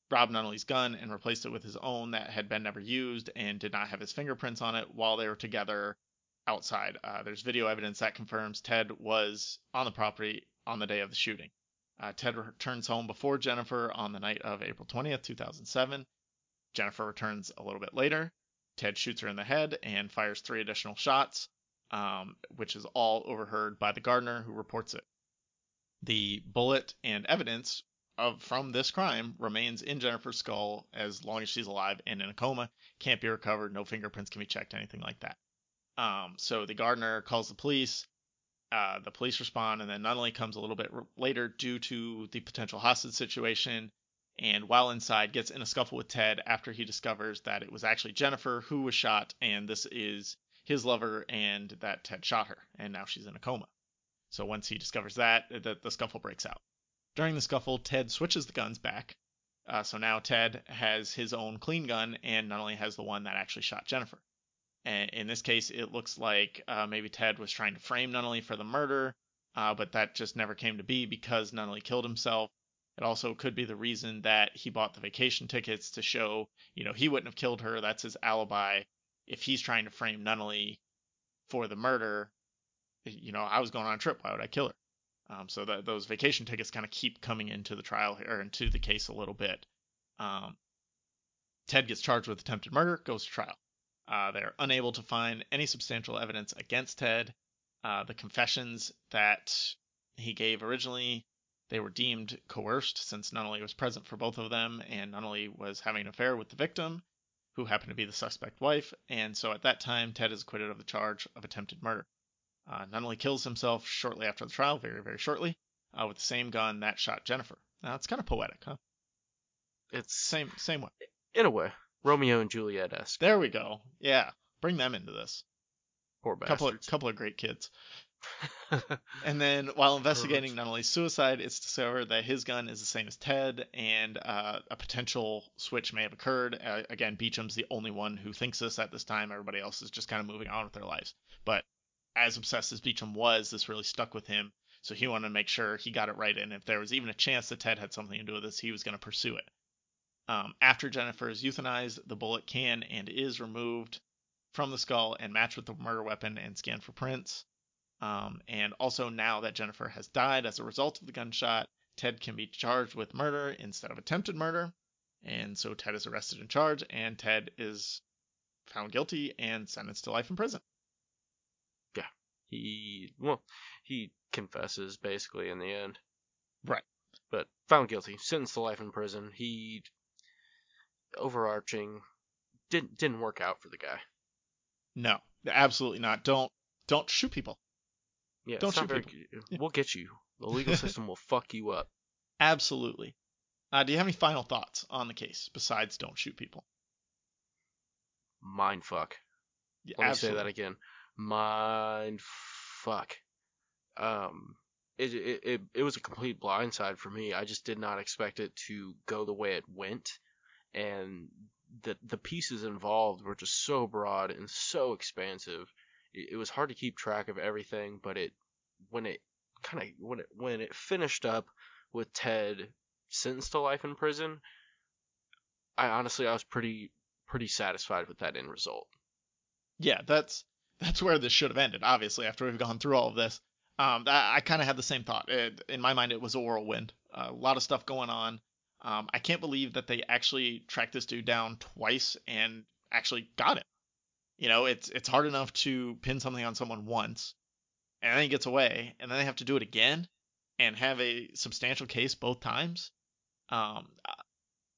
Rob Nunnally's gun, and replaced it with his own that had been never used and did not have his fingerprints on it while they were together outside. Uh, there's video evidence that confirms Ted was on the property on the day of the shooting. Uh, Ted returns home before Jennifer on the night of April 20th, 2007. Jennifer returns a little bit later. Ted shoots her in the head and fires three additional shots, um, which is all overheard by the gardener who reports it. The bullet and evidence of from this crime remains in Jennifer's skull as long as she's alive and in a coma. Can't be recovered. No fingerprints can be checked. Anything like that. Um, so the gardener calls the police. Uh, the police respond, and then Nunnally comes a little bit later due to the potential hostage situation. And while inside, gets in a scuffle with Ted after he discovers that it was actually Jennifer who was shot, and this is his lover, and that Ted shot her, and now she's in a coma. So once he discovers that, the, the scuffle breaks out. During the scuffle, Ted switches the guns back. Uh, so now Ted has his own clean gun, and not only has the one that actually shot Jennifer. And in this case, it looks like uh, maybe Ted was trying to frame Nunnally for the murder, uh, but that just never came to be because Nunnally killed himself. It also could be the reason that he bought the vacation tickets to show, you know, he wouldn't have killed her. That's his alibi. If he's trying to frame Nunnally for the murder, you know, I was going on a trip. Why would I kill her? Um, so that those vacation tickets kind of keep coming into the trial or into the case a little bit. Um, Ted gets charged with attempted murder, goes to trial. Uh, they're unable to find any substantial evidence against Ted. Uh, the confessions that he gave originally, they were deemed coerced since Nunnally was present for both of them, and Nunnally was having an affair with the victim, who happened to be the suspect wife, and so at that time, Ted is acquitted of the charge of attempted murder. Uh, Nunnally kills himself shortly after the trial, very, very shortly, uh, with the same gun that shot Jennifer. Now, it's kind of poetic, huh? It's Same, same way. in a way Romeo and Juliet esque. There we go. Yeah, bring them into this. Poor Couple of, bastards. couple of great kids. And then, while investigating Nunnally's suicide, it's discovered that his gun is the same as Ted, and uh, a potential switch may have occurred. Uh, again, Beecham's the only one who thinks this at this time. Everybody else is just kind of moving on with their lives. But as obsessed as Beecham was, this really stuck with him. So he wanted to make sure he got it right, and if there was even a chance that Ted had something to do with this, he was going to pursue it. Um, after Jennifer is euthanized, the bullet can and is removed from the skull and matched with the murder weapon and scanned for prints. Um, and also, now that Jennifer has died as a result of the gunshot, Ted can be charged with murder instead of attempted murder. And so Ted is arrested and charged, and Ted is found guilty and sentenced to life in prison. Yeah. He well, he confesses basically in the end. Right. But found guilty, sentenced to life in prison. He overarching didn't didn't work out for the guy. No, absolutely not. Don't don't shoot people. Yeah, Don't shoot people. We'll get you. The legal system will fuck you up. Absolutely. Uh, do you have any final thoughts on the case besides don't shoot people? Mind fuck. Yeah, Let me say that again. Mind fuck. Um, it, it it it was a complete blindside for me. I just did not expect it to go the way it went, and the the pieces involved were just so broad and so expansive. It, it was hard to keep track of everything, but it when it kind of when it when it finished up with Ted sentenced to life in prison, I honestly I was pretty pretty satisfied with that end result. yeah, that's that's where this should have ended. Obviously, after we've gone through all of this, um, I, I kind of had the same thought. It, in my mind, it was a whirlwind. a lot of stuff going on. Um, I can't believe that they actually tracked this dude down twice and actually got him. You know, it's it's hard enough to pin something on someone once, and then he gets away, and then they have to do it again, and have a substantial case both times. Um, uh,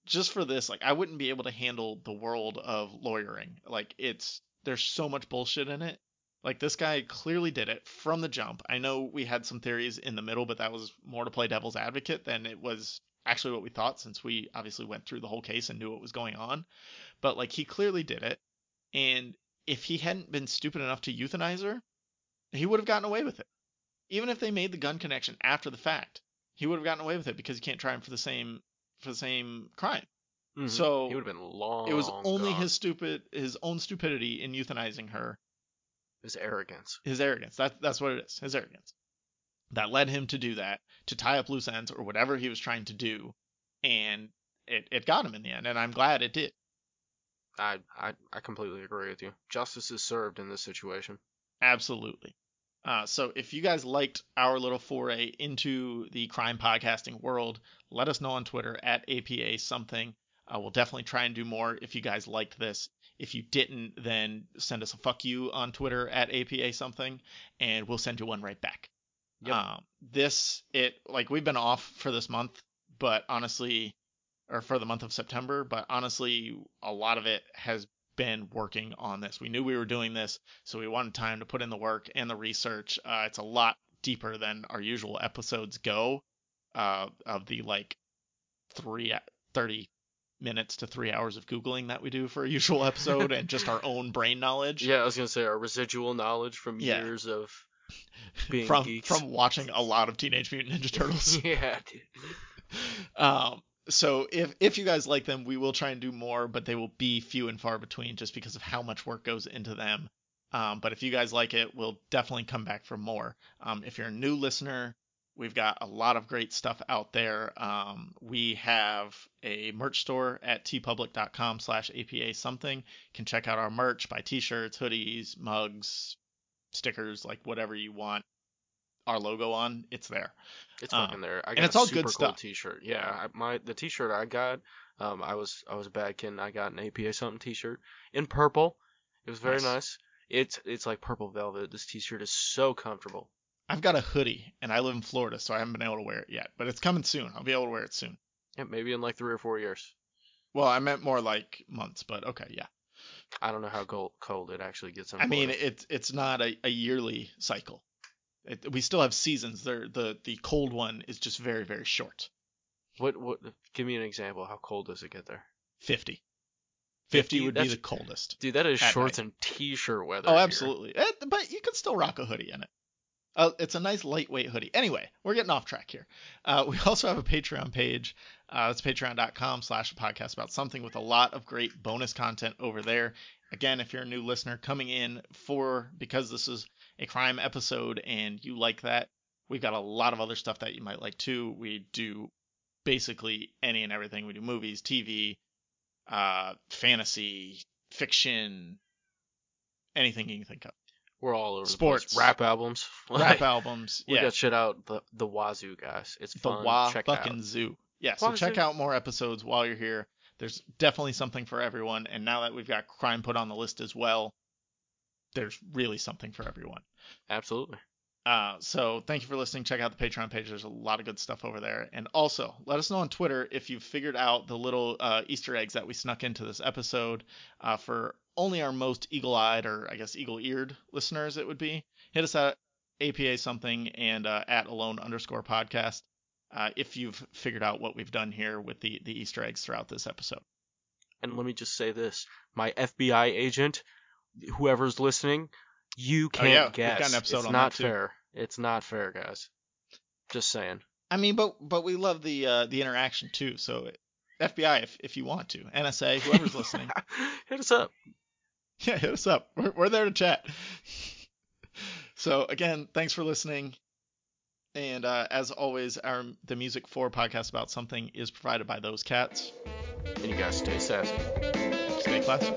just for this, like I wouldn't be able to handle the world of lawyering. Like it's there's so much bullshit in it. Like this guy clearly did it from the jump. I know we had some theories in the middle, but that was more to play devil's advocate than it was actually what we thought since we obviously went through the whole case and knew what was going on. But like he clearly did it. And if he hadn't been stupid enough to euthanize her, he would have gotten away with it. Even if they made the gun connection after the fact, he would have gotten away with it because you can't try him for the same for the same crime. Mhm. So he would have been long. it was only gone. his stupid his own stupidity in euthanizing her his arrogance. his arrogance that, that's what it is his arrogance that led him to do that to tie up loose ends or whatever he was trying to do and it, it got him in the end and i'm glad it did. I, I I completely agree with you. Justice is served in this situation. absolutely. Uh, so if you guys liked our little foray into the crime podcasting world let us know on twitter at apa something. Uh, we'll definitely try and do more if you guys liked this. If you didn't then send us a fuck you on twitter at apa something and we'll send you one right back Yep. Um, this it like we've been off for this month, but honestly, or for the month of September, but honestly, a lot of it has been working on this. We knew we were doing this, so we wanted time to put in the work and the research. Uh, it's a lot deeper than our usual episodes go. Uh, of the like three 30 minutes to three hours of googling that we do for a usual episode, and just our own brain knowledge. Yeah, I was gonna say our residual knowledge from Yeah. years of being from geeks. from watching a lot of Teenage Mutant Ninja Turtles. yeah, dude. um, so if if you guys like them, we will try and do more, but they will be few and far between just because of how much work goes into them. Um, but if you guys like it, we'll definitely come back for more. Um, if you're a new listener, we've got a lot of great stuff out there. Um, we have a merch store at teepublic.com slash apa something. You can check out our merch, buy t-shirts, hoodies, mugs, stickers, like whatever you want our logo on, it's there. It's Um, fucking there. I got and it's a all good cool stuff. T-shirt. Yeah, I, my the T-shirt I got. Um, I was I was a bad kid. and I got an APA something T-shirt in purple. It was very Nice. nice. It's it's like purple velvet. This T-shirt is so comfortable. I've got a hoodie and I live in Florida, so I haven't been able to wear it yet, but it's coming soon. I'll be able to wear it soon. Yeah, maybe in like three or four years. Well, I meant more like months, but okay, yeah. I don't know how cold, cold it actually gets in I mean, it's it's not a, a yearly cycle. It, we still have seasons. There, the the cold one is just very very short. what what? Give me an example. How cold does it get there? 50. 50, 50 would be the coldest. Dude, that is shorts night. and t-shirt weather. Oh, absolutely. Eh, but you can still rock a hoodie in it. Uh, it's a nice lightweight hoodie. Anyway, we're getting off track here. Uh, we also have a Patreon page. Uh, it's patreon.com slash podcast about something with a lot of great bonus content over there. Again, if you're a new listener coming in for because this is a crime episode and you like that, we've got a lot of other stuff that you might like too. We do basically any and everything. We do movies, TV, uh, fantasy, fiction, anything you can think of. We're all over Sports. Rap albums. Rap albums. We Yeah. got shit out the the wazoo, guys. It's the fun. Wah Check fucking out. zoo. Yeah, so check out more episodes while you're here. There's definitely something for everyone, and now that we've got crime put on the list as well, there's really something for everyone. Absolutely. Uh, so thank you for listening. Check out the Patreon page. There's a lot of good stuff over there. And also, let us know on Twitter if you've figured out the little uh, Easter eggs that we snuck into this episode. Uh, for only our most eagle-eyed, or I guess eagle-eared listeners, it would be. Hit us at APA something and uh, at alone underscore podcast uh, if you've figured out what we've done here with the the Easter eggs throughout this episode. And let me just say this: my FBI agent, whoever's listening, you can't oh, yeah, we've guess. got an episode it's on not fair. It's not fair, guys. Just saying. I mean, but but we love the uh, the interaction too. So FBI, if if you want to, NSA, whoever's listening. Hit us up. yeah, hit us up. We're, we're there to chat. so again, thanks for listening. And uh, as always, our the music for podcast about something is provided by those cats. And you guys stay sassy. Stay classy.